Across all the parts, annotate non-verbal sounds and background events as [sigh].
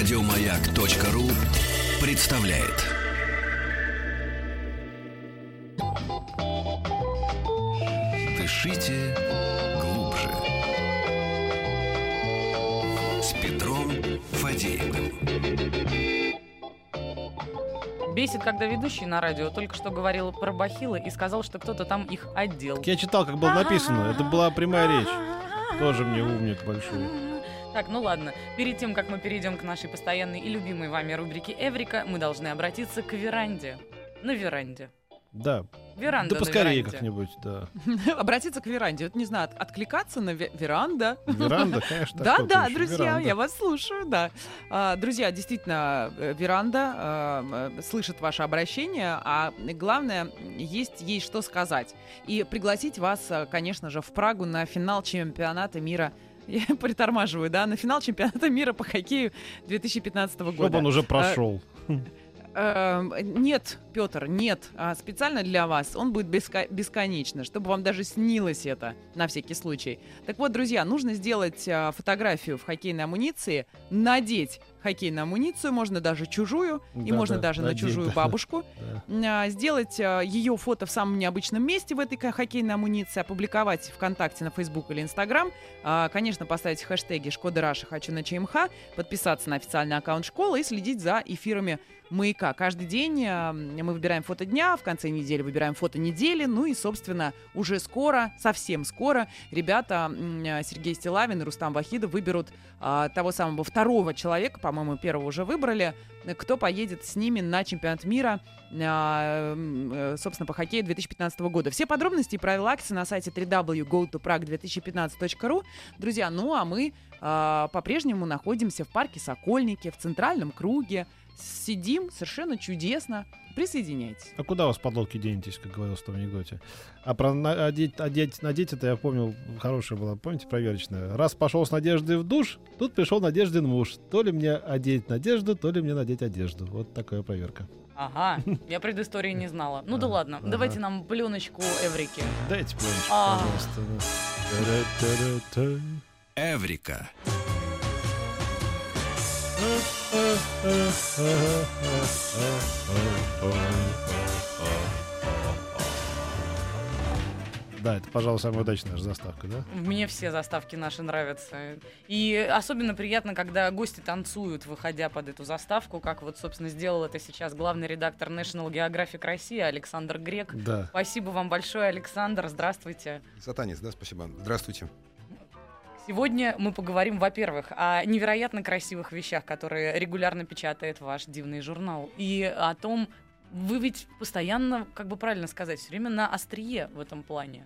Радиомаяк.ру представляет. Дышите глубже. С Петром Фадеевым. Бесит, когда ведущий на радио только что говорил про бахилы и сказал, что кто-то там их отдел. Я читал, как было написано. Это была прямая речь. Тоже мне умник большой. Так, ну ладно. Перед тем, как мы перейдем к нашей постоянной и любимой вами рубрике «Эврика», мы должны обратиться к веранде. На веранде. Да. Веранда Да поскорее как-нибудь, да. [laughs] Обратиться к веранде. Вот не знаю, от- откликаться на ве- веранда. Веранда, [laughs] конечно. Да, да, друзья, я вас слушаю, да. А, Друзья, действительно, э, веранда а, э, слышит ваше обращение, а главное, есть ей что сказать. И пригласить вас, э, конечно же, в Прагу на финал чемпионата мира [laughs] я притормаживаю, да, на финал чемпионата мира по хоккею 2015 Чтоб года. он уже прошел. Эм, Нет, Петр, нет. А, Специально для вас он будет беско- бесконечно, чтобы вам даже снилось это на всякий случай. Так вот, друзья, нужно сделать а, фотографию в хоккейной амуниции, надеть хоккейную амуницию, можно даже чужую, и Да, можно да, даже на надеть, чужую да. бабушку, [laughs] Да. а, сделать ее фото в самом необычном месте в этой хоккейной амуниции, опубликовать ВКонтакте, на Фейсбук или Инстаграм, А, конечно, поставить хэштеги «Шкода Раша хочу на ЧМХ», подписаться на официальный аккаунт школы и следить за эфирами «Маяка». Каждый день а, мы выбираем фото дня, в конце недели выбираем фото недели, ну и, собственно, уже скоро, совсем скоро, ребята а, Сергей Стилавин и Рустам Вахидов выберут а, того самого второго человека, по-моему, первого уже выбрали, э, кто поедет с ними на чемпионат мира, э, собственно, по хоккею 2015 года. Все подробности и правила акции на сайте www.gotoprag2015.ru. Друзья, ну а мы по-прежнему находимся в парке Сокольники, в центральном круге. Сидим совершенно чудесно. Присоединяйтесь. А куда вас подлодки денетесь, как говорилось в том анекдоте? А про на- одеть, одеть, надеть это я помню, хорошая была, помните, проверочная? Раз пошел с Надеждой в душ, тут пришел Надеждин муж. То ли мне одеть Надежду, то ли мне надеть одежду. Вот такая проверка. Ага, я предыстории не знала. Ну да ладно, ага. давайте нам пленочку Эврики. Дайте пленочку, А. пожалуйста. Эврика. Да, это, пожалуй, самая удачная наша заставка, да? Мне все заставки наши нравятся. И особенно приятно, когда гости танцуют, выходя под эту заставку, как вот, собственно, сделал это сейчас главный редактор National Geographic России Александр Грек. Да. Спасибо вам большое, Александр. Здравствуйте. Сатанис, да, спасибо. Здравствуйте. Сегодня мы поговорим, во-первых, о невероятно красивых вещах, которые регулярно печатает ваш дивный журнал, и о том, вы ведь постоянно, как бы правильно сказать, все время на острие в этом плане.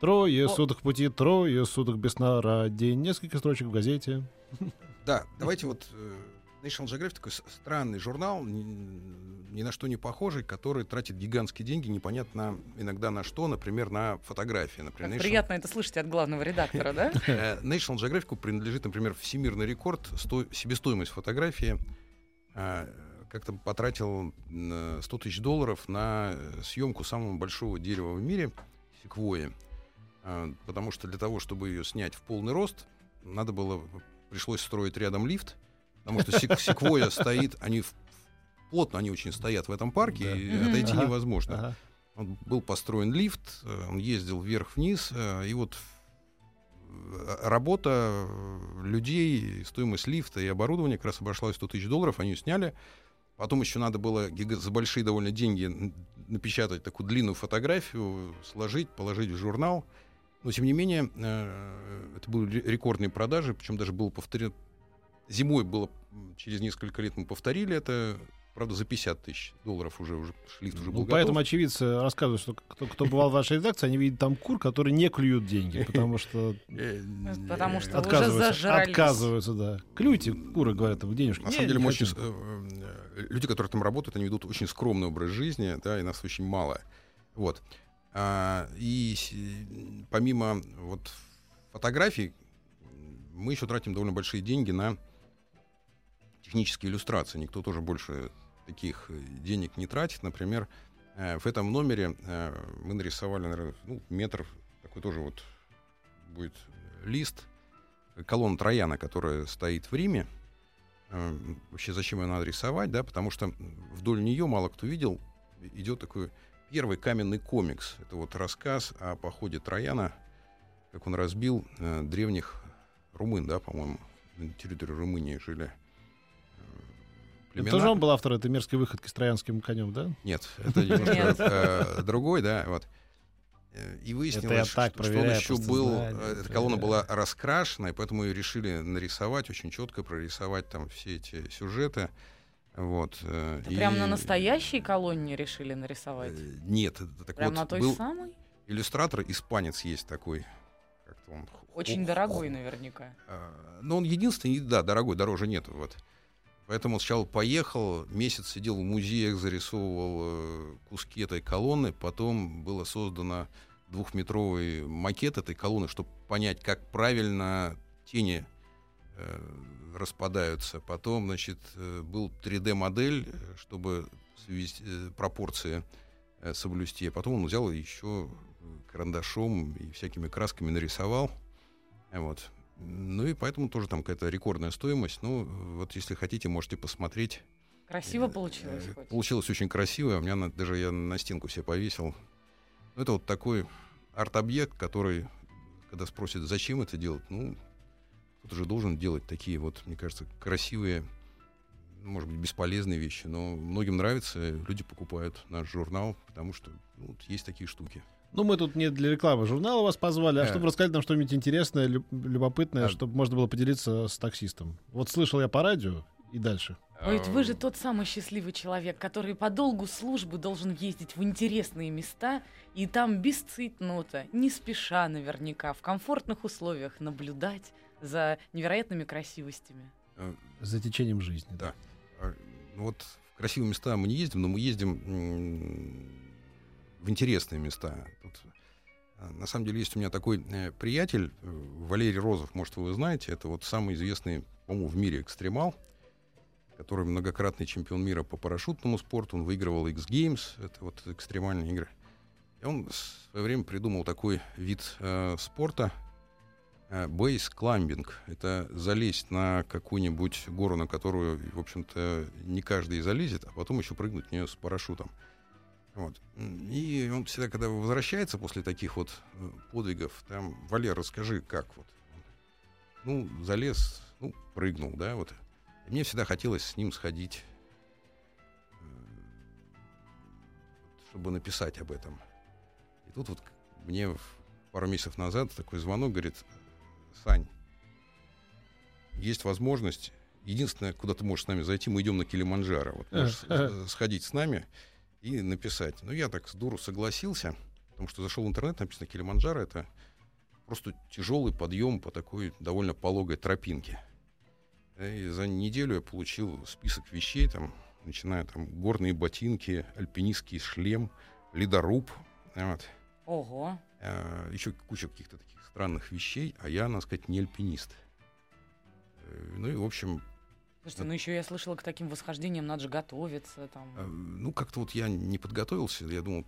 Трое О. суток пути, трое суток без сна ради. Несколько строчек в газете. Да, давайте вот э, National Geographic такой странный журнал, ни, ни на что не похожий, который тратит гигантские деньги, непонятно иногда на что, например, на фотографии. Например, National- приятно это слышать от главного редактора, да? [laughs] Э, National Geographic принадлежит, например, всемирный рекорд, сто- себестоимость фотографии. э, Как-то потратил м, 100 тысяч долларов на э, съемку самого большого дерева в мире, секвои. Потому что для того, чтобы ее снять в полный рост, надо было, пришлось строить рядом лифт, потому что сек- секвоя стоит, они в- плотно они очень стоят в этом парке, Да. и отойти Ага. невозможно. Ага. Он был построен лифт, э, он ездил вверх-вниз, э, и вот э, работа людей, стоимость лифта и оборудования как раз обошлась в 100 тысяч долларов, они ее сняли. Потом еще надо было за большие довольно деньги напечатать такую длинную фотографию, сложить, положить в журнал. Но, тем не менее, это были ре- рекордные продажи, причем даже было повторено... Зимой было, через несколько лет мы повторили это, правда, за 50 тысяч долларов уже, уже лифт уже был Ну, поэтому готов. очевидцы рассказывают, что кто, кто бывал в вашей редакции, они видят там кур, которые не клюют деньги, [laughs] потому что Э, Потому э, что уже отказываются. Отказываются, да. Клюйте, куры, говорят, им денежку. На самом деле, очень, э, люди, которые там работают, они ведут очень скромный образ жизни, да, и нас очень мало. Вот. А, и с- помимо вот фотографий, мы еще тратим довольно большие деньги на технические иллюстрации. Никто тоже больше таких э, денег не тратит. Например, э, в этом номере э, мы нарисовали, наверное, ну, метр, такой тоже вот будет лист, колонна Трояна, которая стоит в Риме. вообще зачем ее надо рисовать, да, потому что вдоль нее мало кто видел, идет такой первый каменный комикс. Это вот рассказ о походе Трояна, как он разбил древних румын, да, по-моему, на территории Румынии жили. Э, Это племена. тоже он был автор этой мерзкой выходки с троянским конем, да? Нет, это немножко [laughs] э, другой, да, вот. Э, И Это я выяснилось, так что, что он проверяю, еще был, знаю, э, эта проверяю. колонна была раскрашена, и поэтому ее решили нарисовать, очень четко прорисовать там все эти сюжеты. Вот. Это прям и, на настоящей колонне решили нарисовать? Нет, это так Прям вот на той был самой? иллюстратор, испанец есть такой. Как-то он Очень х- дорогой наверняка. а, Но он единственный, да, дорогой, дороже нет. Вот. Поэтому сначала поехал, месяц сидел в музеях, зарисовывал э, куски этой колонны. Потом было создано двухметровый макет этой колонны, чтобы понять, как правильно тени э, распадаются. Потом, значит, э, был 3D-модель, э, чтобы свести, пропорции соблюсти. А потом он взял еще карандашом и всякими красками нарисовал. Вот. Ну и поэтому тоже там какая-то рекордная стоимость. Ну, вот если хотите, можете посмотреть. Красиво Э, получилось э, хоть? Получилось очень красиво. У меня на- даже я на стенку себе повесил. Ну, это вот такой арт-объект, который, когда спросят, зачем это делать, ну, кто-то же должен делать такие вот, мне кажется, красивые, может быть, бесполезные вещи. Но многим нравится, люди покупают наш журнал, потому что ну, вот есть такие штуки. Ну, мы тут не для рекламы журнала вас позвали, а Э. чтобы рассказать нам что-нибудь интересное, люб- любопытное, А- чтобы можно было поделиться с таксистом. Вот слышал я по радио и дальше. Но ведь вы же тот самый счастливый человек, который по долгу службы должен ездить в интересные места и там без цейтнота, не спеша наверняка, в комфортных условиях наблюдать за невероятными красивостями. Э, За течением жизни. Да. А, ну Вот в красивые места мы не ездим, но мы ездим в интересные места. Тут, а, на самом деле есть у меня такой э, приятель, э, Валерий Розов, может, вы его знаете, это вот самый известный, по-моему, в мире экстремал, который многократный чемпион мира по парашютному спорту, он выигрывал X-Games, это вот экстремальные игры. И он в свое время придумал такой вид э, спорта, бейс кламбинг. Это залезть на какую-нибудь гору, на которую, в общем-то, не каждый залезет, а потом еще прыгнуть в нее с парашютом. Вот. И он всегда, когда возвращается после таких вот э, подвигов, там, Валер, расскажи, как вот. Ну, залез, ну, прыгнул, да, вот. И мне всегда хотелось с ним сходить, э, чтобы написать об этом. И тут вот мне пару месяцев назад такой звонок, говорит, Сань, есть возможность, единственное, куда ты можешь с нами зайти, мы идем на Килиманджаро. Вот можешь сходить с нами и написать. Ну, я так с дуру согласился, потому что зашел в интернет, написано Килиманджаро, это просто тяжелый подъем по такой довольно пологой тропинке. И за неделю я получил список вещей, там, начиная там горные ботинки, альпинистский шлем, ледоруб, вот. Ого. Э, еще куча каких-то таких странных вещей, а я, надо сказать, не альпинист. Э, Ну и, в общем, Слушайте, ну еще я слышала, к таким восхождениям надо же готовиться. Там. э, ну как-то вот я не подготовился, я думал,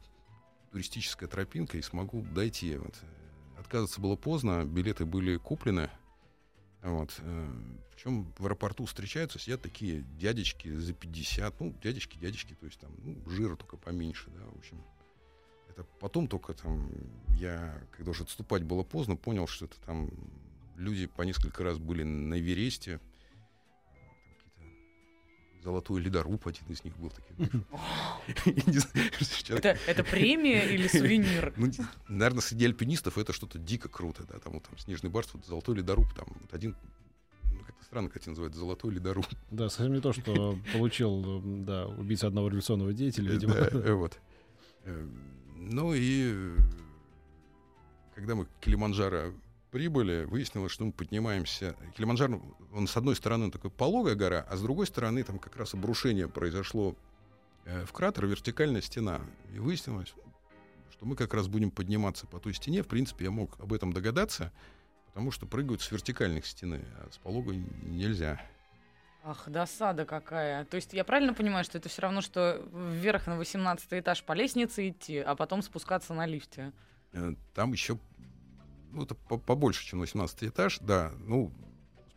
туристическая тропинка, и смогу дойти. Вот. Э, Отказываться было поздно, билеты были куплены. Вот. Причем в аэропорту встречаются, сидят такие дядечки за 50, ну, дядечки, дядечки, то есть там, ну, жира только поменьше, да, в общем. Это потом только там, я, когда уже отступать было поздно, понял, что это там люди по несколько раз были на какие-то золотой ледоруб один из них был [laughs] человек- Это, премия или сувенир? [laughs] ну, наверное, среди альпинистов это что-то дико круто, да, там вот там снежный барс, вот золотой ледоруб, там один, ну, как-то странно, как это называется, золотой ледоруб. Да, совсем не то, что [laughs] получил, да, убийца одного революционного деятеля, видимо. Да, э, вот. Э, Ну и э, когда мы Килиманджаро прибыли, выяснилось, что мы поднимаемся. Килиманджаро, он с одной стороны такой пологая гора, а с другой стороны там как раз обрушение произошло э, в кратер, вертикальная стена. И выяснилось, что мы как раз будем подниматься по той стене. В принципе, я мог об этом догадаться, потому что прыгают с вертикальных стены, а с пологой нельзя. Ах, досада какая. То есть я правильно понимаю, что это все равно, что вверх на 18 этаж по лестнице идти, а потом спускаться на лифте? Э, Там еще ну, это по- побольше, чем 18 этаж, да. Ну,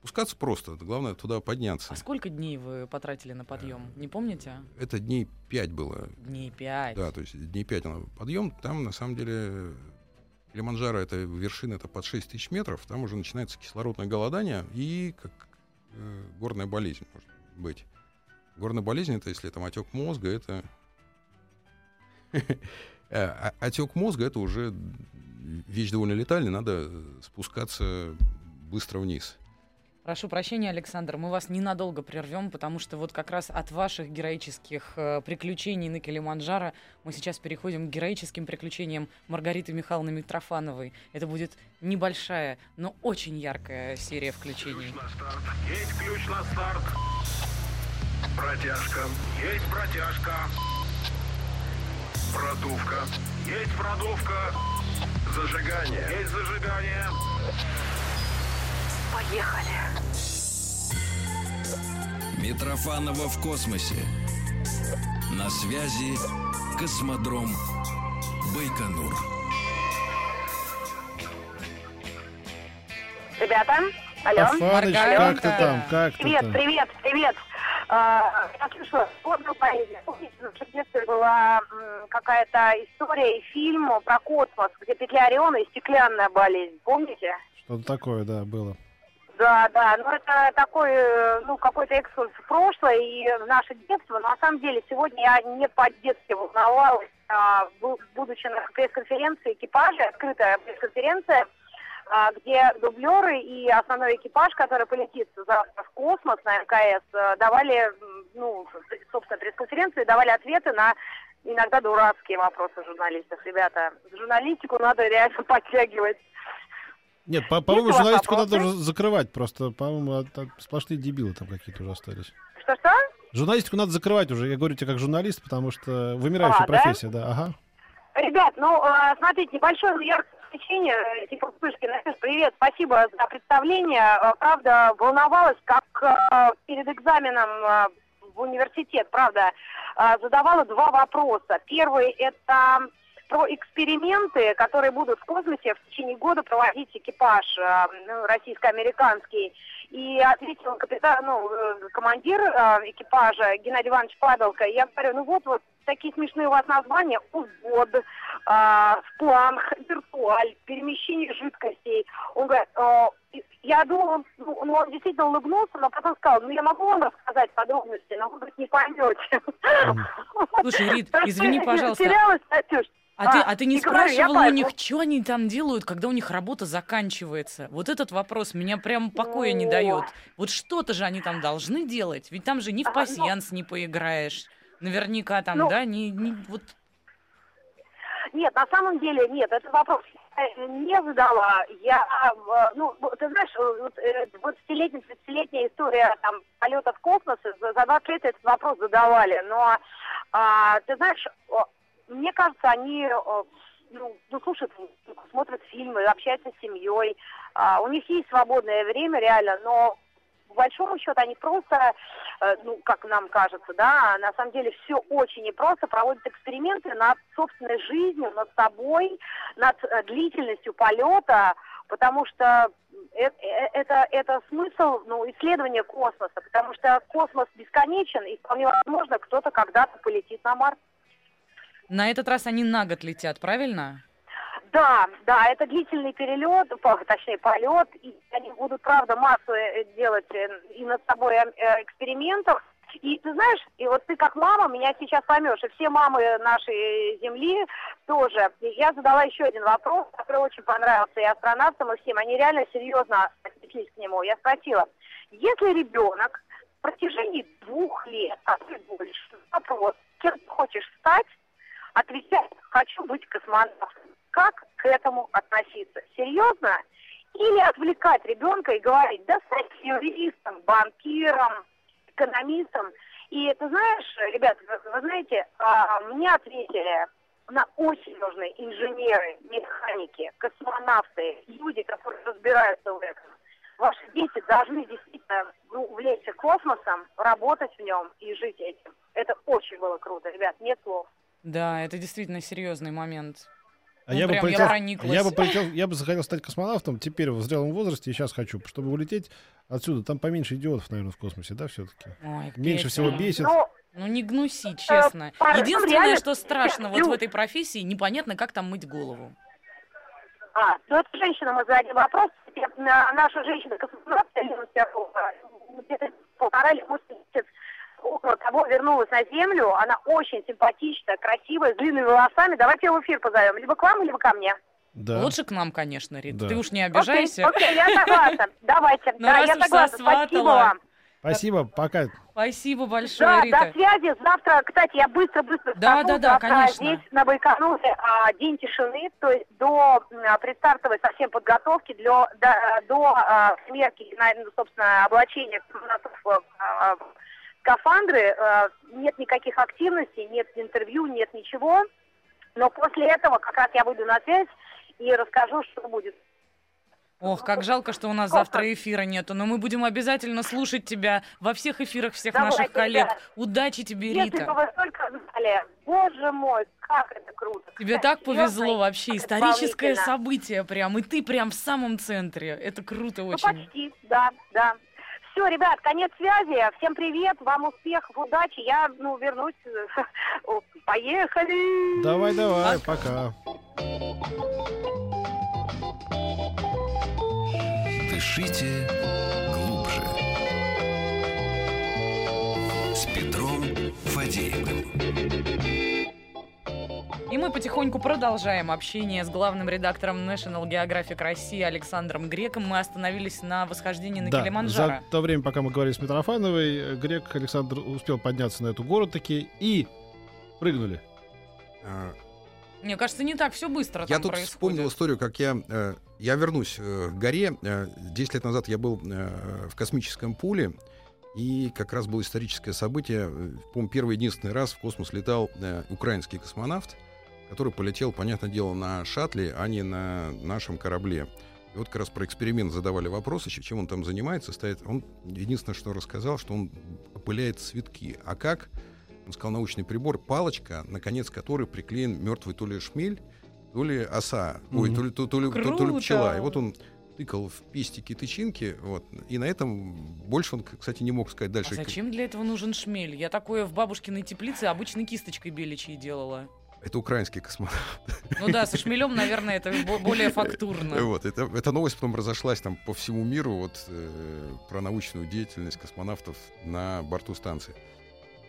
Спускаться просто, главное туда подняться. А сколько дней вы потратили на подъем? Не помните? Это дней пять было. Дней пять. Да, то есть дней пять подъем. Там, на самом деле, Килиманджаро, это вершина, это под 6 тысяч метров. Там уже начинается кислородное голодание и как э, горная болезнь может быть. Горная болезнь, это если там отек мозга, это... [laughs] Э, отек мозга, это уже вещь довольно летальная, надо спускаться быстро вниз. Прошу прощения, Александр, мы вас ненадолго прервем, потому что вот как раз от ваших героических э, приключений на Килиманджаро мы сейчас переходим к героическим приключениям Маргариты Михайловны Митрофановой. Это будет небольшая, но очень яркая серия включений. Ключ на старт. Есть ключ на старт. Протяжка. Есть протяжка. Продувка. Есть продувка. Зажигание. Есть зажигание. Поехали. Митрофанова в космосе. На связи космодром Байконур. Ребята, алло. Афаныч, как ты там? Как ты Привет, там? привет, привет. А, Я слышала, одну поэзию. Помните, в детстве была какая-то история и фильм про космос, где петля Ориона и стеклянная болезнь. Помните? Что-то такое, да, было. Да, да, ну это такой, э, ну, какой-то экскурс в прошлое и в наше детство. Но на самом деле сегодня я не по-детски волновалась, а, бу- будучи на пресс-конференции экипажа, открытая пресс-конференция, где дублеры и основной экипаж, который полетит завтра в космос на МКС, э, давали, ну, собственно, пресс-конференции, давали ответы на иногда дурацкие вопросы журналистов. Ребята, журналистику надо реально [laughs] подтягивать. Нет, по- по-моему, журналистику надо вопросы? уже закрывать. Просто, по-моему, сплошные дебилы там какие-то уже остались. Что-что? Журналистику надо закрывать уже. Я говорю тебе как журналист, потому что вымирающая А, да? профессия, да? Ага. Ребят, ну, э, смотрите, небольшое но освещение, э, типа. Настюш, привет, спасибо за представление. Э, Правда, волновалась, как э, перед экзаменом в университет, правда, задавала два вопроса. Первый – это про эксперименты, которые будут в космосе в течение года проводить экипаж э, ну, российско-американский. И ответил капитан, ну, э, командир э, экипажа Геннадий Иванович Падалко. Я говорю, ну вот, вот такие смешные у вас названия. Увод, э, сплан, виртуаль, перемещение жидкостей. Он говорит, «Э, я думал, он, ну, он действительно улыбнулся, но потом сказал, ну я могу вам рассказать подробности, но вы, говорит, не поймете. Слушай, Рит, извини, [laughs] пожалуйста. Терялась, Катюш. А, ты, а ты не и говорю, я спрашивала у них, что они там делают, когда у них работа заканчивается? Вот этот вопрос меня прям покоя не дает. Вот что-то же они там должны делать, ведь там же ни в А, ну- пасьянс не поиграешь. Наверняка там, Ну- да, не, не- вот Нет, на самом деле нет, этот вопрос я не задала. Я, э, ну, ты знаешь, э, вот, э, 20-летняя, 30-летняя история там, полета в космос, за за 20 лет этот вопрос задавали. Но, а, ты знаешь, мне кажется, они э, ну, ну, слушают, смотрят фильмы, общаются с семьей. А, у них есть свободное время, реально, но по большому счету они просто, э, ну, как нам кажется, да, на самом деле все очень непросто, проводят эксперименты над собственной жизнью, над собой, над э, длительностью полета, потому что э- э- это, это смысл ну, исследования космоса, потому что космос бесконечен, и вполне возможно, кто-то когда-то полетит на Марс. На этот раз они на год летят, правильно? Да, да, это длительный перелет, точнее полет, и они будут, правда, массу э, делать э, и над собой э, экспериментов. И ты знаешь, и вот ты как мама меня сейчас поймешь, и все мамы нашей земли тоже. Я задала еще один вопрос, который очень понравился и астронавтам, и всем. Они реально серьезно отнеслись к нему. Я спросила, если ребенок в протяжении двух лет, а и больше, вопрос, кем ты хочешь стать, отвечать «хочу быть космонавтом». Как к этому относиться? Серьезно? Или отвлекать ребенка и говорить, да стать юристом, банкиром, экономистом. И ты знаешь, ребят, вы, вы знаете, а, мне ответили, на очень нужны инженеры, механики, космонавты, люди, которые разбираются в этом. Ваши дети должны действительно ну, увлечься космосом, работать в нем и жить этим. Это очень было круто, ребят, нет слов. Да, это действительно серьезный момент. А Ну, я бы прям я полетел, прониклась. я бы полетел, я бы захотел стать космонавтом теперь в зрелом возрасте и сейчас хочу, чтобы улететь отсюда. Там поменьше идиотов, наверное, в космосе, да, все-таки? Ой, Меньше всего бесит. Ну, Ну не гнуси, честно. пара- Единственное, что страшно вот в этой профессии, непонятно, как там мыть голову. А, ну это женщина, мы зададим вопрос. На- Наша женщина космонавт Елена Петрова, где-то полтора или может месяц около того вернулась на Землю. Она очень симпатичная, красивая, с длинными волосами. Давайте ее в эфир позовем. Либо к вам, либо ко мне. Да. Лучше к нам, конечно, Рит. Да. Ты уж не обижайся. Окей, окей, я согласна. [laughs] Давайте. Ну, да, я согласна. сосватала. Спасибо вам. Спасибо, пока. Спасибо большое, Да, Рита. до связи. Завтра, кстати, я быстро-быстро Да, скажу. да, да, конечно. здесь на Байконуре а, день тишины, то есть до м, предстартовой совсем подготовки, для, до, до а, смерки, на- собственно, облачения космонавтов в а, скафандры. а, нет никаких активностей, нет интервью, нет ничего. Но после этого как раз я выйду на связь и расскажу, что будет. Ох, как жалко, что у нас завтра эфира нету, но мы будем обязательно слушать тебя во всех эфирах всех Давайте, наших коллег. ребят. Удачи тебе, Если бы Рита. вы только знали, боже мой, как это круто. Тебе Да, так повезло вообще. Историческое событие прям. И ты прям в самом центре. Это круто Ну, очень. почти, да, да. Все, ребят, конец связи. Всем привет, вам успехов, удачи. Я, ну, вернусь. [laughs] Поехали! Давай, давай, пока. Дышите глубже. С Петром Фадеевым. И мы потихоньку продолжаем общение с главным редактором National Geographic России Александром Греком. Мы остановились на восхождении на Да, Килиманджаро. за то время, пока мы говорили с Митрофановой, грек Александр успел подняться на эту гору таки и прыгнули. А, Мне кажется, не так все быстро Я там тут происходит. вспомнил историю, как я... э, Я вернусь э, к горе. Э, Десять лет назад я был э, в космическом пуле, и как раз было историческое событие. Э, По-моему, первый единственный раз в космос летал э, украинский космонавт, который полетел, понятное дело, на шаттле, а не на нашем корабле. И вот как раз про эксперимент задавали вопросы, чем он там занимается. Стоит, он единственное, что рассказал, что он опыляет цветки. А как? Он сказал, научный прибор, палочка, на конец которой приклеен мертвый то ли шмель, то ли оса, ой, Мгм. то ли, то, то ли, то- то ли пчела. И вот он тыкал в пестики тычинки, вот, и на этом больше он, кстати, не мог сказать А дальше. зачем для этого нужен шмель? Я такое в бабушкиной теплице обычной кисточкой беличьей делала. Это украинский космонавт. Ну да, со шмелем, наверное, это бо- более фактурно. Вот, это, эта новость потом разошлась там по всему миру вот, э, про научную деятельность космонавтов на борту станции.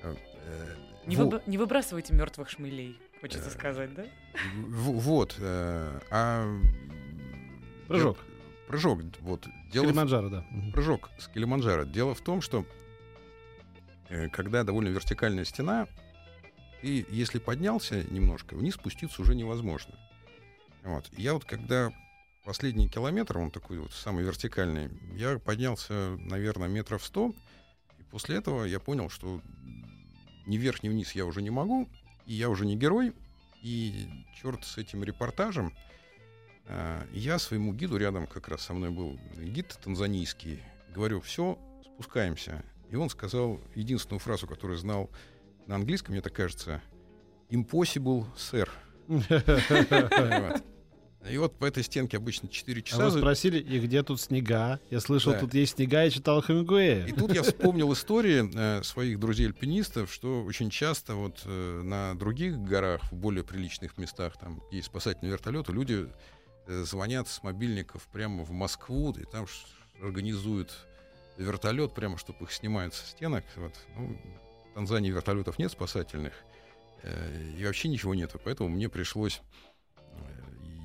Э, э, Не, во- выб- не выбрасывайте мертвых шмелей, хочется Э, сказать, да? в- вот. э, а Прыжок. Прыжок. Вот. Дело в Килиманджаро, да. Мгм. прыжок с Килиманджаро. Дело в том, что когда довольно вертикальная стена, и если поднялся немножко, вниз спуститься уже невозможно. Вот. Я вот когда последний километр, он такой вот самый вертикальный, я поднялся, наверное, метров сто, и после этого я понял, что ни вверх, ни вниз я уже не могу, и я уже не герой, и черт с этим репортажем, а, я своему гиду, рядом как раз со мной был гид танзанийский, говорю, все, спускаемся. И он сказал единственную фразу, которую знал на английском, мне так кажется, impossible. Вот. И вот по этой стенке обычно 4 А часа. вы за- спросили, и где тут снега? Я слышал, Да. тут есть снега, я читал Хемингуэя. И тут я вспомнил истории э, своих друзей-альпинистов, что очень часто вот э, на других горах, в более приличных местах, там есть спасательные вертолеты, люди э, звонят с мобильников прямо в Москву, и там организуют вертолет, прямо чтобы их снимают со стенок. Вот. Ну, Танзании вертолетов нет спасательных, э, и вообще ничего нету, поэтому мне пришлось э,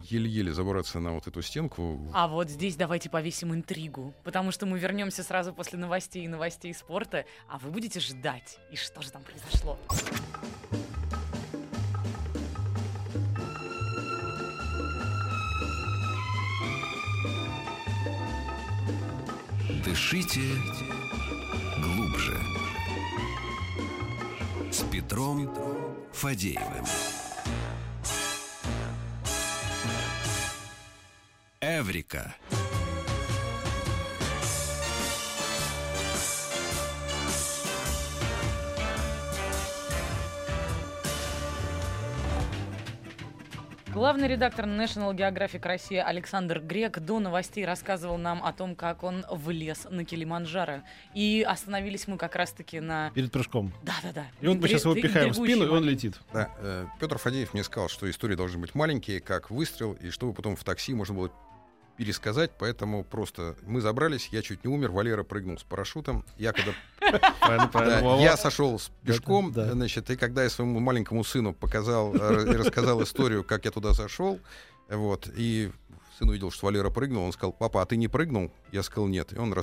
еле-еле забраться на вот эту стенку. А вот здесь давайте повесим интригу, потому что мы вернемся сразу после новостей и новостей спорта, а вы будете ждать. И что же там произошло? Дышите глубже. С Петром Фадеевым. Эврика. Главный редактор National Geographic Россия Александр Грек до новостей рассказывал нам о том, как он влез на Килиманджаро. И остановились мы как раз-таки на... Перед прыжком. Да-да-да. И вот мы сейчас его пихаем в спину, и он летит. Да, э, Петр Фадеев мне сказал, что истории должны быть маленькие, как выстрел, и чтобы потом в такси можно было пересказать, поэтому просто мы забрались, я чуть не умер, Валера прыгнул с парашютом, я когда я сошел с пешком, значит, и когда я своему маленькому сыну показал э, и рассказал историю, как я туда зашел, вот, и сын увидел, что Валера прыгнул, он сказал, папа, а ты не прыгнул? Я сказал, нет, и он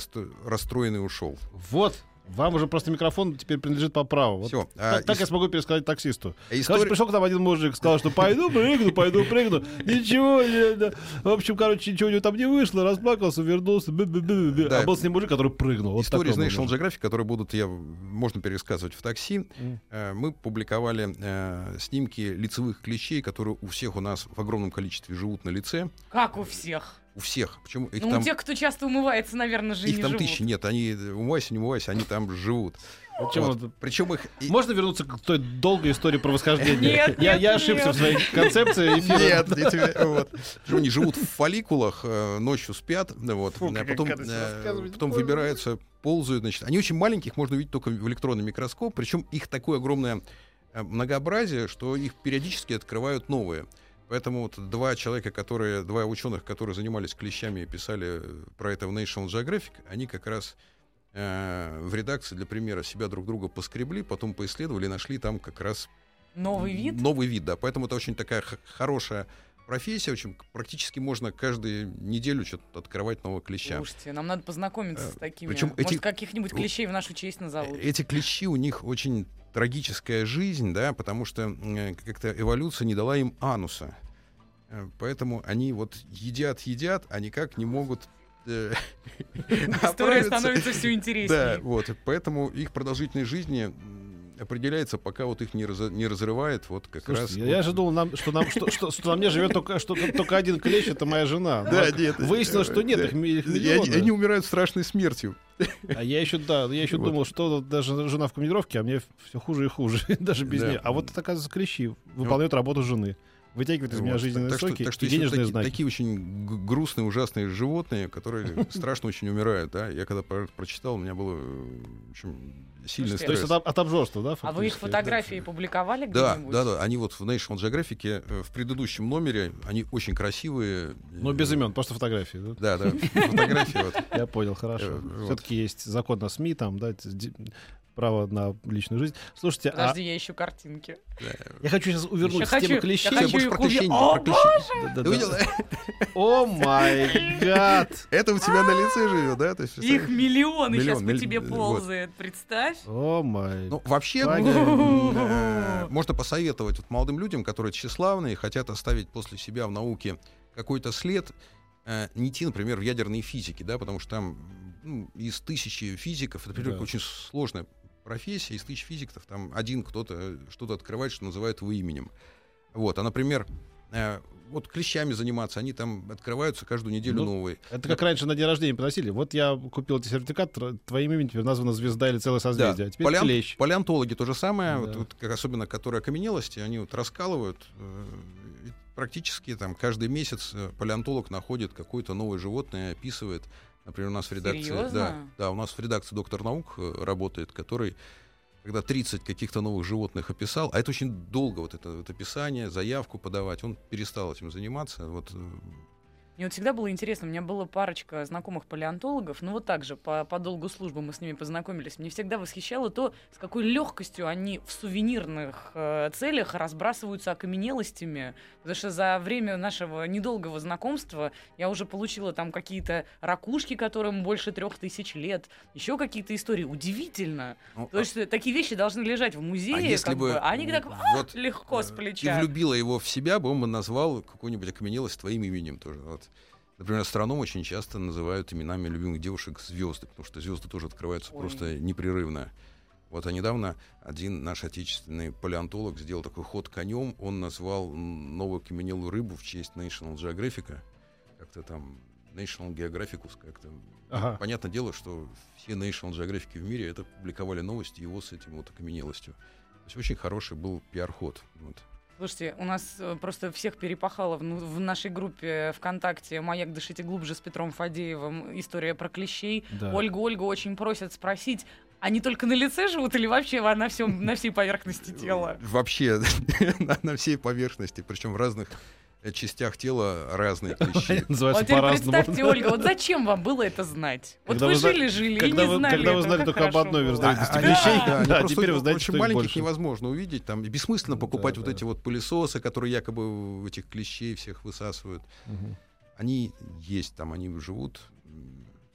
расстроенный ушел. Вот. Вам уже просто микрофон теперь принадлежит по праву. Вот Всё, так, а, так ис- я смогу пересказать таксисту. А Короче, история- пришел к нам один мужик, сказал, что пойду прыгну, пойду прыгну. Ничего, не, да. В общем, короче, ничего у него там не вышло, расплакался, вернулся. бе-бе-бе-бе. Да. А был с ним мужик, который прыгнул. Вот Истории из National. Geographic, которые будут, я, можно пересказывать в такси. Э, Мы публиковали э, снимки лицевых клещей, которые у всех у нас в огромном количестве живут на лице. Как у всех. У всех. Почему их ну, там, у тех, кто часто умывается, наверное, же их не там живут. тысячи. Нет, они, умывайся, не умывайся, они там живут. Причем Вот. вот- Причем их... Можно вернуться к той долгой истории про восхождение? Нет, я, нет, я ошибся нет. в своей концепции эфира. Нет, не тебе, вот. Причем они живут в фолликулах, э, ночью спят, да, вот, Фу, а потом, э, потом выбираются, ползают, значит. Они очень маленькие, их можно увидеть только в электронный микроскоп, причем их такое огромное э, многообразие, что их периодически открывают новые. Поэтому вот два человека, которые, два ученых, которые занимались клещами и писали э, про это в National Geographic, они как раз э, в редакции для примера себя друг друга поскребли, потом поисследовали и нашли там как раз Новый вид? Новый вид, да. Поэтому это очень такая хорошая профессия. Очень к- практически можно каждую неделю что-то открывать нового клеща. Слушайте, нам надо познакомиться Э, с такими. причем Может, эти- каких-нибудь клещей в нашу честь назовут. Э, Эти клещи, у них очень трагическая жизнь, да, потому что как-то эволюция не дала им ануса. Э, Поэтому они вот едят, едят, а никак не могут э, [laughs] История [laughs] становится все Да, интереснее. вот, и поэтому их продолжительность жизни определяется, пока вот их не, разо- не разрывает, вот как раз. Слушайте, я вот- же думал, нам, что, нам, что, что, что на мне живет только, что, только один клещ, это моя жена. Да, Но нет, Выяснилось, что нет, да. их, их миллионы. они умирают страшной смертью. А я еще, да, я еще Вот. думал, что вот даже жена в командировке, а мне все хуже и хуже, [laughs] даже без Да. нее. А вот это, оказывается, клещи выполняют работу жены. Вытягивают из меня Вот. жизненные так, что, соки так что и есть вот денежные таки- знаки. такие очень грустные, ужасные животные, которые [laughs] страшно очень умирают. Да? Я когда про- прочитал, у меня было общем, сильный То есть это от обжорства, да, А вы их фотографии публиковали Да, где-нибудь? да, да. Они вот в National Geographic э, в предыдущем номере, они очень красивые. Ну, без имен, просто фотографии. Да? Да, да, [laughs] фотографии. вот. Я понял, хорошо. Э. Все-таки есть закон на СМИ, там, да, право на личную жизнь. Слушайте, а Подожди, я ищу картинки. я хочу сейчас увернуть с темы клещей. я хочу про клещей, О, увидел? О май гад! Это у тебя на лице живет, да? Их миллионы Миллион, сейчас по тебе ползает, представь. О май. Ну, вообще, Понятно. э, можно посоветовать молодым людям, которые тщеславные, хотят оставить после себя в науке какой-то след, э, не идти, например, в ядерные физики, да, потому что там ну, из тысячи физиков, это, например, Да. очень сложная профессия, из тысяч физиков там один кто-то что-то открывает, что называют его именем. Вот, а, например, э, вот клещами заниматься, они там открываются каждую неделю Ну, новые. Это как раньше на день рождения приносили. Вот я купил тебе сертификат, твоим именем теперь названа звезда или целое созвездие. А теперь Палеон- клещ. Палеонтологи то же самое, Да. вот, вот как особенно которые окаменелости, они вот раскалывают. э, практически там каждый месяц э, палеонтолог находит какое-то новое животное, описывает. Например, у нас в редакции, да, Серьезно? да, у нас в редакции доктор наук э, работает, который когда 30 каких-то новых животных описал, а это очень долго, вот это вот описание, заявку подавать, он перестал этим заниматься. Вот, Мне вот всегда было интересно, у меня была парочка знакомых палеонтологов, ну вот так же, по, по долгу службы мы с ними познакомились. Мне всегда восхищало то, с какой легкостью они в сувенирных э, целях разбрасываются окаменелостями. Потому что за время нашего недолгого знакомства я уже получила там какие-то ракушки, которым больше трех тысяч лет, еще какие-то истории. Удивительно. ну, То есть э, такие вещи должны лежать в музее, А если как бы, бы, а они так вот, легко с э, плеча. И влюбила его в себя, бы он бы назвал какую-нибудь окаменелость твоим именем тоже. Вот. Например, астроном очень часто называют именами любимых девушек звезды, потому что звезды тоже открываются Ой. просто непрерывно. Вот а недавно один наш отечественный палеонтолог сделал такой ход конем. Он назвал новую окаменелую рыбу в честь National Geographic. Как-то там National Geographicus как-то. Ага. Понятное дело, что все National Geographic в мире это публиковали новости его с этим вот окаменелостью. То есть очень хороший был пиар-ход. Вот. Слушайте, у нас э, просто всех перепахало в, ну, в нашей группе ВКонтакте «Маяк, дышите глубже» с Петром Фадеевым. История про клещей. Да. Ольга Ольга очень просят спросить, они только на лице живут или вообще на, всем, на всей поверхности тела? Вообще [laughs] на, на всей поверхности, причем в разных частях тела разные [laughs] клещи. Называется Вот по-разному. представьте, Ольга, вот зачем вам было это знать? Вот Когда вы жили-жили и не вы- знали когда вы знали только об одной разновидности А- клещей, они- да, просто теперь вы знаете, очень что их маленьких больше. невозможно увидеть. Там и бессмысленно покупать Да, вот да. эти вот пылесосы, которые якобы этих клещей всех высасывают. Они есть там, они живут.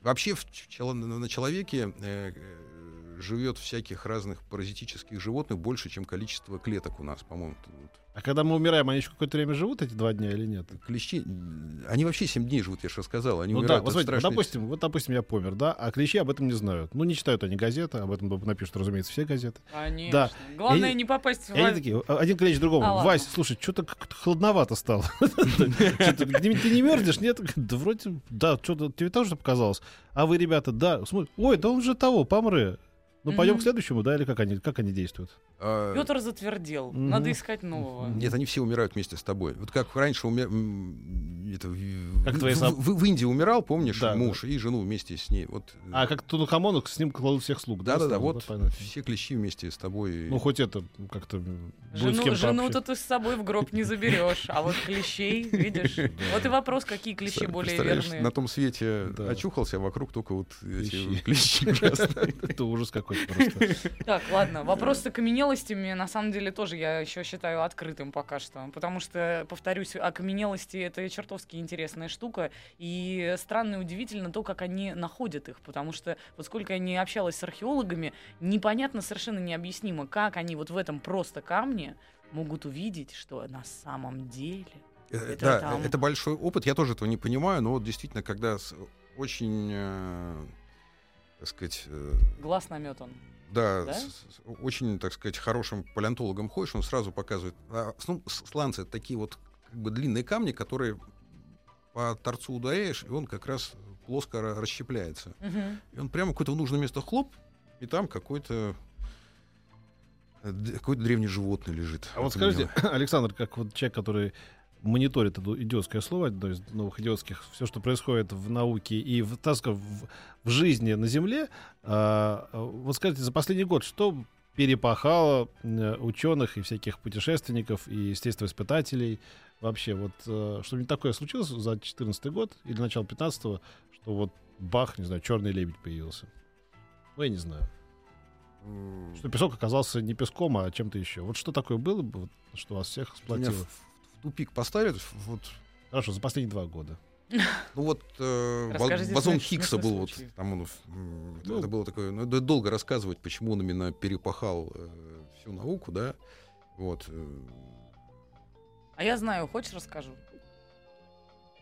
Вообще в на человеке э, э, живет всяких разных паразитических животных больше, чем количество клеток у нас, по-моему. Вот А когда мы умираем, они еще какое-то время живут, эти два дня или нет? Клещи, они вообще 7 дней живут, я же рассказал. Они Ну да, умирают вот, от смотрите, вот, страшной- допустим, вот, допустим, я помер, да, а клещи об этом не знают. Ну, не читают они газеты, об этом напишут, разумеется, все газеты. Конечно. Да. Главное И- не попасть в... Они такие, а- один клещ другому, А. Вась, слушай, что-то как-то холодновато стало. [laughs] Ты не мерзнешь, нет? Да вроде, да, что-то тебе тоже показалось. А вы, ребята, да, ой, да он же того, помры. Ну, пойдем к следующему, да, или как они, как они действуют? А, Петр затвердел. Надо искать нового. Нет, они все умирают вместе с тобой. Вот как раньше умер... м, это, в- Как в, твои в- в- в Индии умирал, помнишь, Да, муж и жену вместе с ней. Вот. А как Тутанхамон, с ним кладут всех слуг, да? да, да, да, вот понятно. все клещи вместе с тобой. Ну, хоть это как-то Жену, кем-то жену общаться. то ты с собой в гроб не заберешь, а вот клещей, видишь? [laughs] Вот и вопрос, какие клещи более верные. на том свете Да. очухался, а вокруг только вот эти Клещи. [laughs] Это ужас какой-то просто. Так, ладно, вопрос с окаменелостями на самом деле тоже я еще считаю открытым пока что. Потому что, повторюсь, окаменелости это чертовски интересная штука. И странно и удивительно то, как они находят их. Потому что вот сколько я не общалась с археологами, непонятно, совершенно необъяснимо, как они вот в этом просто камне могут увидеть, что на самом деле Э, Это Да, там. это большой опыт. Я тоже этого не понимаю, но вот действительно, когда очень, э, так сказать, э, глаз наметан. Да, Да? С, с очень, так сказать, хорошим палеонтологом ходишь, он сразу показывает. А, ну, сланцы это такие вот как бы длинные камни, которые по торцу ударяешь, и он как раз плоско ра- расщепляется. Мгм. И он прямо какое-то в нужное место хлоп, и там какой-то э, какое-то древнее животное лежит. А вот скажите, [clears throat] Александр, как вот человек, который мониторит это идиотское слово, одно из новых идиотских, все, что происходит в науке и в, так сказать, в, в жизни на Земле, а, а, вот скажите, за последний год что перепахало э, ученых и всяких путешественников и естествоиспытателей вообще вот э, что-нибудь такое случилось за 2014 год или начало 15 что вот бах, не знаю, черный лебедь появился? Ну, я не знаю. Что песок оказался не песком, а чем-то еще. Вот что такое было бы, что вас всех сплотило? Тупик поставят. Вот, Хорошо, за последние два года. ну вот э, бозон Хиггса был вот там он, Ну. это было такое, ну, долго рассказывать, почему он именно перепахал э, всю науку, да, вот. э, А я знаю, хочешь расскажу?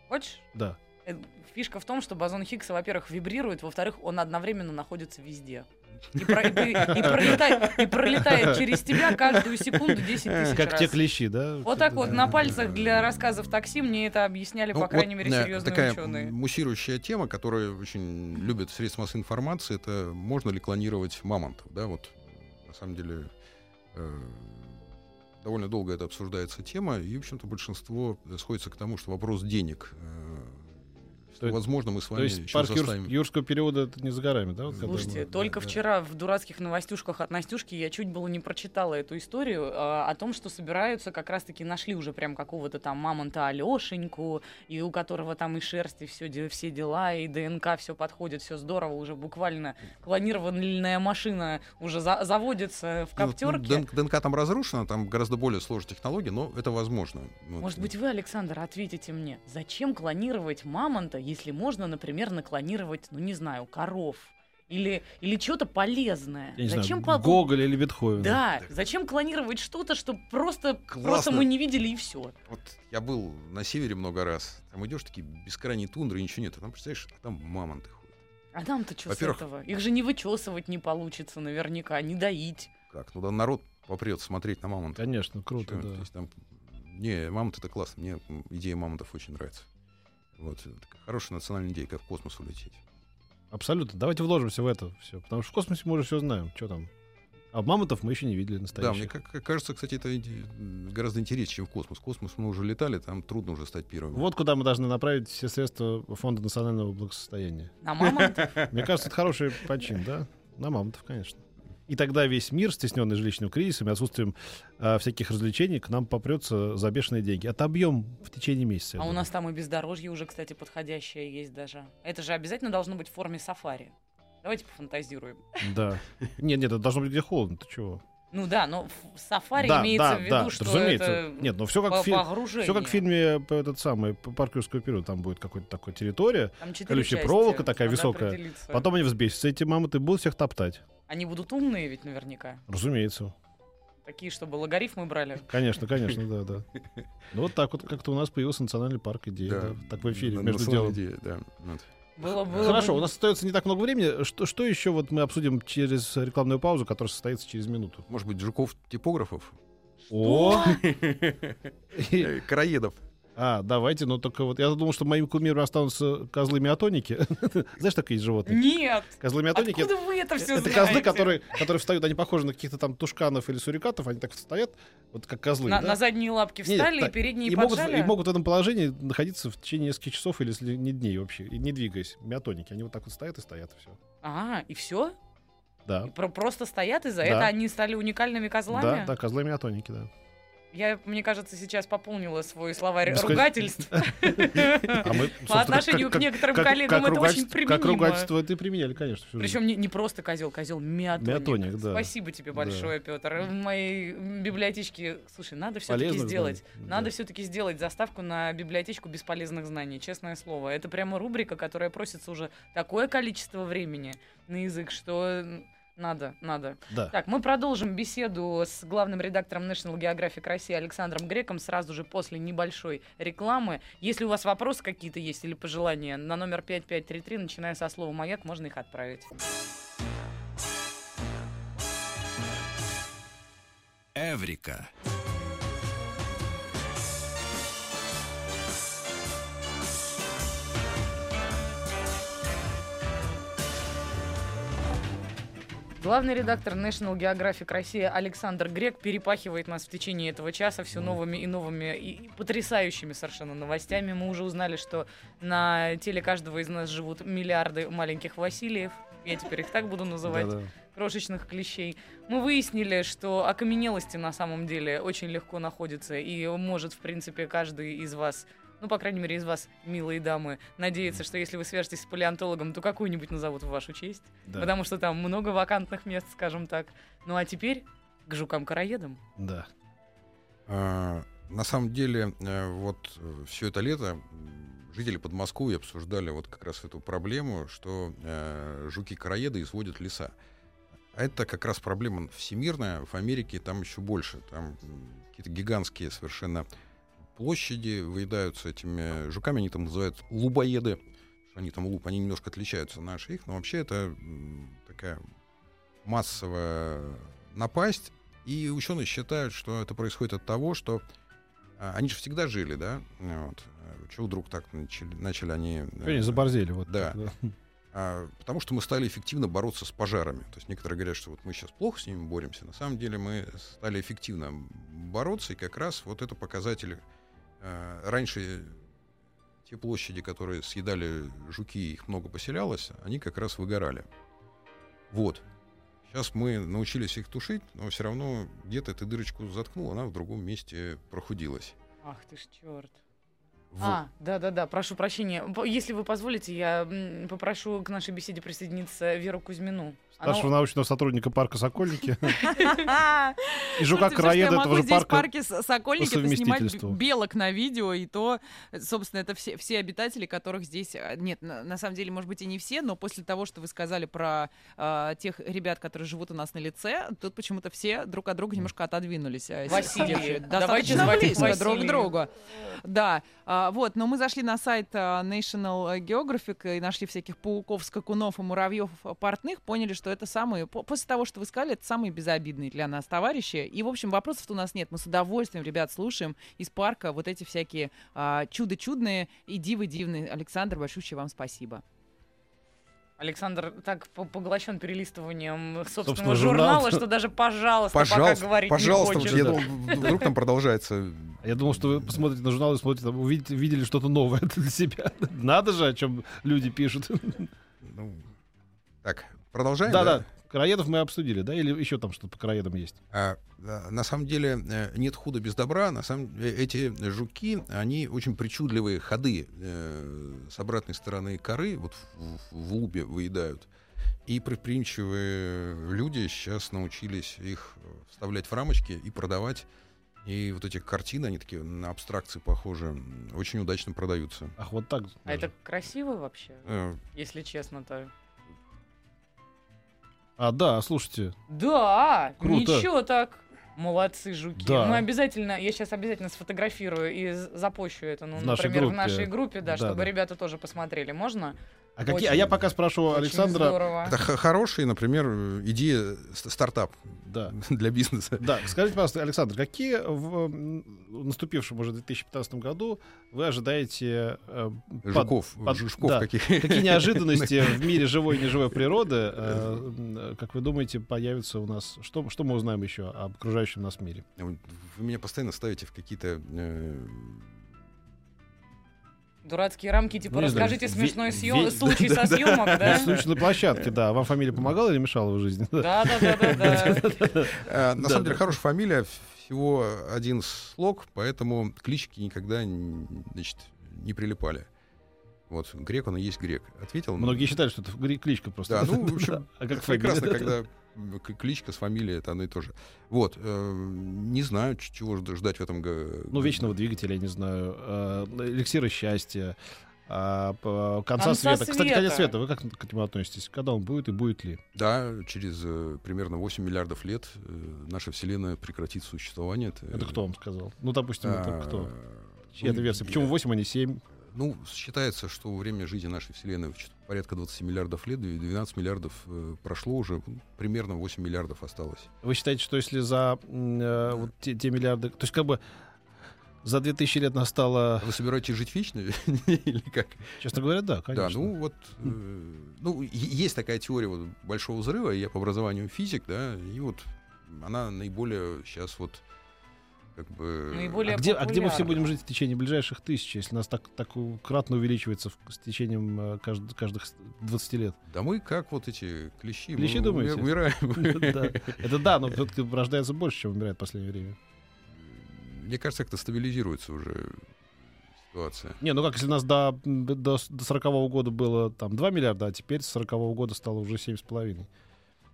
Хочешь? Да. Э, Фишка в том, что бозон Хиггса, во-первых, вибрирует, во-вторых, он одновременно находится везде. И, про- и и пролетает, и пролетает через тебя каждую секунду 10 тысяч Как раз. те клещи, да? Вот так вот, на пальцах для рассказов такси мне это объясняли, ну, по вот, крайней мере, э, серьезные такая ученые. муссирующая тема, которую очень любят средства массовой информации, это можно ли клонировать мамонтов, да, вот на самом деле э, довольно долго это обсуждается тема, и, в общем-то, большинство сходится к тому, что вопрос денег. э, что, То возможно, мы с То вами есть еще парк Юр- заставим. юрского периода это не за горами, да? вот Слушайте, мы- только да, да. вчера в дурацких новостюшках от Настюшки я чуть было не прочитала эту историю а, о том, что собираются, как раз-таки нашли уже прям какого-то там мамонта Алешеньку, и у которого там и шерсть, и все, все дела, и ДНК, все подходит, все здорово, уже буквально клонированная машина уже за- заводится в Ну, ну, коптерке. ДНК, ДНК там разрушена, там гораздо более сложная технология, но это возможно. Вот. Может быть, вы, Александр, ответите мне, зачем клонировать мамонта, если можно, например, наклонировать, ну не знаю, коров или, или что-то полезное? Я не зачем знаю, по- Гоголь или Бетховен. Да, зачем клонировать что-то, что просто, Классно. просто мы не видели и все? Вот я был на севере много раз. Там идешь такие бескрайние тундры, ничего нет. А там, представляешь, а там мамонты ходят. А нам-то что с этого? Их же не вычесывать не получится наверняка, не доить. Как? Ну да, народ попрет смотреть на мамонтов. Конечно, круто, Чё, да. то есть там- Не, мамонт это классно. Мне идея мамонтов очень нравится. Вот. такая хорошая национальная идея, как в космос улететь. Абсолютно. Давайте вложимся в это все. Потому что в космосе мы уже все знаем. Что там? А мамонтов мы еще не видели Да, настоящих. мне как- кажется, кстати, это гораздо интереснее, чем в космос. В космос мы уже летали, там трудно уже стать первыми. Вот куда мы должны направить все средства Фонда национального благосостояния. На мамонт? Мне кажется, это хороший почин, да? На мамонтов, конечно. И тогда весь мир, стесненный жилищным кризисом и отсутствием а, всяких развлечений, к нам попрется за бешеные деньги. Отобьем в течение месяца. А у нас там и бездорожье уже, кстати, подходящее есть даже. Это же обязательно должно быть в форме сафари. Давайте пофантазируем. Да. Нет, нет, это должно быть где холодно. Ты чего? Ну да, но в сафари да, имеется да, в виду, да, что разумеется. это Нет, ну все как, по- погружение. все как в фильме по этот самый по парк юрского периода. Там будет какой-то такой территория. Колючая части, проволока такая высокая. определиться. Потом они взбесятся. Эти мамонты будут всех топтать. Они будут умные ведь наверняка. Разумеется. Такие, чтобы логарифмы брали. Конечно, конечно, да, да. [laughs] Ну вот так вот как-то у нас появился национальный парк идея. Да. да, Так в эфире, На- между делом. идея, да. Вот. Было, было Хорошо, у нас остается не так много времени. Что, что еще вот мы обсудим через рекламную паузу, которая состоится через минуту? Может быть, жуков-типографов? О! [laughs] Э, Караедов. А, давайте, но только вот я думал, что моим кумиром останутся козлы-миотоники. [laughs] Знаешь, такие животные? Нет! Козлы-миотоники Откуда вы это все это знаете? козлы, которые, которые встают, они похожи на каких-то там тушканов или сурикатов, они так стоят, вот как козлы. на, да? на задние лапки Нет, встали так, и передние и могут, и могут в этом положении находиться в течение нескольких часов или если не дней вообще, и не двигаясь. Миотоники, они вот так вот стоят и стоят, и все. А, и все? Да. просто стоят из-за Да. этого они стали уникальными козлами? Да, да, козлы миотоники, да. Я, мне кажется, сейчас пополнила свой словарь Ну, ругательств. [laughs] А По отношению к некоторым коллегам это очень ругательство- Как применимо. ругательство это и применяли, конечно. Причем не, просто козел, козел да. Спасибо тебе большое, Петр. В моей библиотечке, слушай, надо все-таки сделать. Надо все-таки сделать заставку на библиотечку бесполезных знаний, честное слово. Это прямо рубрика, которая просится уже такое количество времени на язык, что надо, надо. Да. Так, мы продолжим беседу с главным редактором National Geographic России Александром Греком сразу же после небольшой рекламы. Если у вас вопросы какие-то есть или пожелания, на номер 5533, начиная со слова «Маяк», можно их отправить. Эврика. Главный редактор National Geographic России Александр Грек перепахивает нас в течение этого часа все новыми и новыми и потрясающими совершенно новостями. Мы уже узнали, что на теле каждого из нас живут миллиарды маленьких Васильев. Я теперь их так буду называть. Да-да. крошечных клещей. Мы выяснили, что окаменелости на самом деле очень легко находятся, и может, в принципе, каждый из вас, ну, по крайней мере, из вас, милые дамы, надеяться, что если вы свяжетесь с палеонтологом, то какую-нибудь назовут в вашу честь, Да. потому что там много вакантных мест, скажем так. Ну, а теперь к жукам-караедам. Да. А, На самом деле, э, вот все это лето жители Подмосковья обсуждали вот как раз эту проблему, что э, жуки-караеды изводят леса. А это как раз проблема всемирная. В Америке там еще больше. Там какие-то гигантские совершенно площади выедаются этими жуками. Они там называют лубоеды. Они там луп, они немножко отличаются от наших. Но вообще это такая массовая напасть. И ученые считают, что это происходит от того, что а, они же всегда жили, да? Вот. Чего вдруг так начали, начали они... э, Они заборзели. Вот Да. так, а, потому что мы стали эффективно бороться с пожарами. То есть некоторые говорят, что вот мы сейчас плохо с ними боремся. На самом деле мы стали эффективно бороться, и как раз вот это показатели. А, раньше те площади, которые съедали жуки, их много поселялось, они как раз выгорали. Вот. Сейчас мы научились их тушить, но все равно где-то эту дырочку заткнул, она в другом месте прохудилась. Ах ты ж черт. Вот. А, да-да-да, прошу прощения. Если вы позволите, я попрошу к нашей беседе присоединиться Веру Кузьмину. Она- Старшего научного сотрудника парка Сокольники. [laughs] И жука я этого же в парка. парке Сокольники снимать белок на видео, и то, собственно, это все, все обитатели, которых здесь... а, Нет, на, самом деле, может быть, и не все, но после того, что вы сказали про а, тех ребят, которые живут у нас на лице, тут почему-то все друг от друга немножко отодвинулись. а, Василий. Давайте звать друг другу. Да, а, вот, но мы зашли на сайт а, National Geographic и нашли всяких пауков, скакунов и муравьев а, портных, поняли, что это самые, по- после того, что вы сказали, это самые безобидные для нас товарищи. И, в общем, вопросов у нас нет. Мы с удовольствием, ребят, слушаем из парка вот эти всякие а, чудо-чудные и дивы-дивные. Александр, большущее вам спасибо. Александр так по- поглощен перелистыванием собственного Собственного журнала, журнала. что даже пожалуйста, Пожалуйста, пока говорить пожалуйста, не хочет. я думал, вдруг там продолжается. Я думал, что вы посмотрите на журнал и смотрите, там, увидите, видели что-то новое [laughs] для себя. Надо же, о чем люди пишут. ну, так, продолжаем. Да-да, Караедов мы обсудили, да? Или еще там что-то по Караедам есть? А, да, на самом деле э, нет худа без добра. На самом э, эти жуки, они очень причудливые ходы э, с обратной стороны коры, вот в, в лубе выедают. И предприимчивые люди сейчас научились их вставлять в рамочки и продавать. И вот эти картины, они такие на абстракции похожи, очень удачно продаются. Ах, вот так. А даже. это красиво вообще, Э, если честно-то. А, да, слушайте. Да, Круто. ничего так. Молодцы, жуки. Да. Мы обязательно, я сейчас обязательно сфотографирую и запущу это, ну, В нашей например, в группе. нашей группе, да, Да, чтобы да. ребята тоже посмотрели. Можно? А, какие, Очень- а я пока спрошу Очень Александра. здорово. Это х- хорошая, например, э, идея ст- стартап Да. [laughs] для бизнеса. Да, скажите, пожалуйста, Александр, какие в наступившем уже 2015 году вы ожидаете э, под- Жуков, под- жучков да. каких. Какие неожиданности [laughs] в мире живой и неживой природы, э, м, как вы думаете, появятся у нас? Что, что мы узнаем еще об окружающем нас мире? Вы меня постоянно ставите в какие-то... э, Дурацкие рамки, типа, Ну, знаю, расскажите ве- смешной съем... ве- случай да, со съемок, да? Случай на площадке, да. Вам фамилия помогала или мешала в жизни? Да, да, да, да, да. [laughs] э, На самом деле хорошая фамилия, всего один слог, поэтому клички никогда значит, не прилипали. Вот, грек он и есть грек. Ответил? Многие считают, что это кличка просто. Да, ну, в общем, [laughs] А как прекрасно, когда кличка с фамилией это одно и то же. Вот, э, не знаю, чего ж- ждать в этом году. Ну, вечного двигателя, я не знаю, э, эликсира счастья, а, п- конца, Конца света. Кстати, конец света. света, вы как к этому относитесь? Когда он будет и будет ли? Да, через э, примерно 8 миллиардов лет э, наша Вселенная прекратит существование. Это, Это кто вам сказал? Ну, допустим, это а, кто? Чья это ну, версия? я- Почему 8, а не 7? Ну, считается, что время жизни нашей Вселенной порядка 20 миллиардов лет, и 12 миллиардов э, прошло уже, ну, примерно 8 миллиардов осталось. Вы считаете, что если за э, вот те, те миллиарды... То есть как бы за 2000 лет настало... А Вы собираетесь жить вечно [laughs] или как? Честно говоря, да, конечно. Да, ну вот, э, ну, есть такая теория вот большого взрыва, я по образованию физик, да, и вот она наиболее сейчас вот как бы... Наиболее а где, а где мы все будем жить в течение ближайших тысяч, если нас так, так кратно увеличивается в- с течением э, кажд- каждых с- 20 лет? Да мы как вот эти клещи, Клещи, мы думаете? умираем. [laughs] Да. Это да, но все-таки рождается больше, чем умирает в последнее время. Мне кажется, как-то стабилизируется уже ситуация. Не, ну как, если у нас до, до, до 40 года было там 2 миллиарда, а теперь с 40 года стало уже 7,5.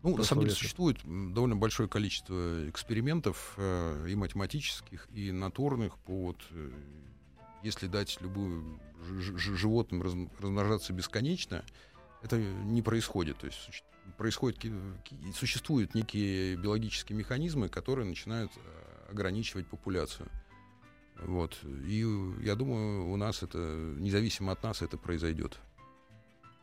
Ну, на самом деле существует довольно большое количество экспериментов э, и математических, и натурных по вот, э, если дать любую животным раз- размножаться бесконечно, это не происходит. То есть происходит, существуют некие биологические механизмы, которые начинают э, ограничивать популяцию. Вот. И я думаю, у нас это, независимо от нас, это произойдет.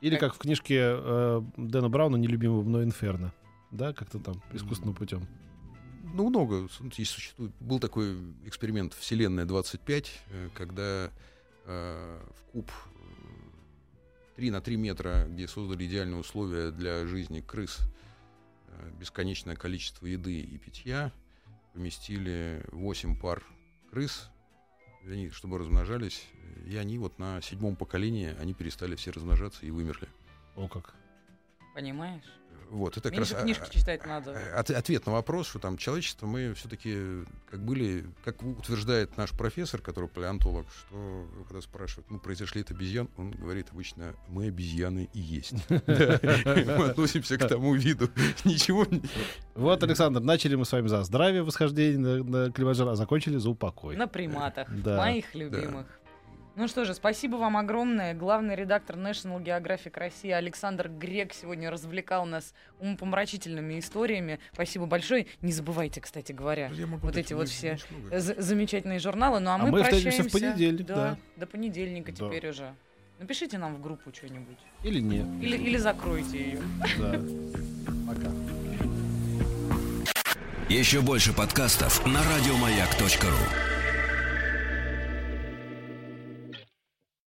Или как в книжке э, Дэна Брауна «Нелюбимого мной Инферно». Да, как-то там, искусственным путем. Ну, много. Смотрите, существует. Был такой эксперимент «Вселенная 25», э, когда э, в куб э, 3 на 3 метра, где создали идеальные условия для жизни крыс, э, бесконечное количество еды и питья, поместили 8 пар крыс, они, чтобы размножались, и они вот на седьмом поколении, они перестали все размножаться и вымерли. О, как. Понимаешь? Вот, это как Меньше раз, а, книжки а, читать надо. Э, от- ответ на вопрос, что там человечество мы все-таки как были, как утверждает наш профессор, который палеонтолог, что когда спрашивают, ну, произошли от обезьян, он говорит обычно, мы обезьяны и есть. [laughs] Мы относимся к тому виду. [laughs] Ничего Вот, Александр, начали мы с вами за здравие, восхождение на, Килиманджаро, а закончили за упокой. На приматах, моих любимых. Ну что же, спасибо вам огромное. Главный редактор National Geographic России Александр Грек сегодня развлекал нас умопомрачительными историями. Спасибо большое. Не забывайте, кстати говоря, вот эти вот все замечательные журналы. Ну а, А мы, мы прощаемся. в понедельник, да. До понедельника Да. теперь уже. Напишите нам в группу что-нибудь. Или нет. Или, или закройте ее. Да. Пока. Еще больше подкастов на радиомаяк.ру.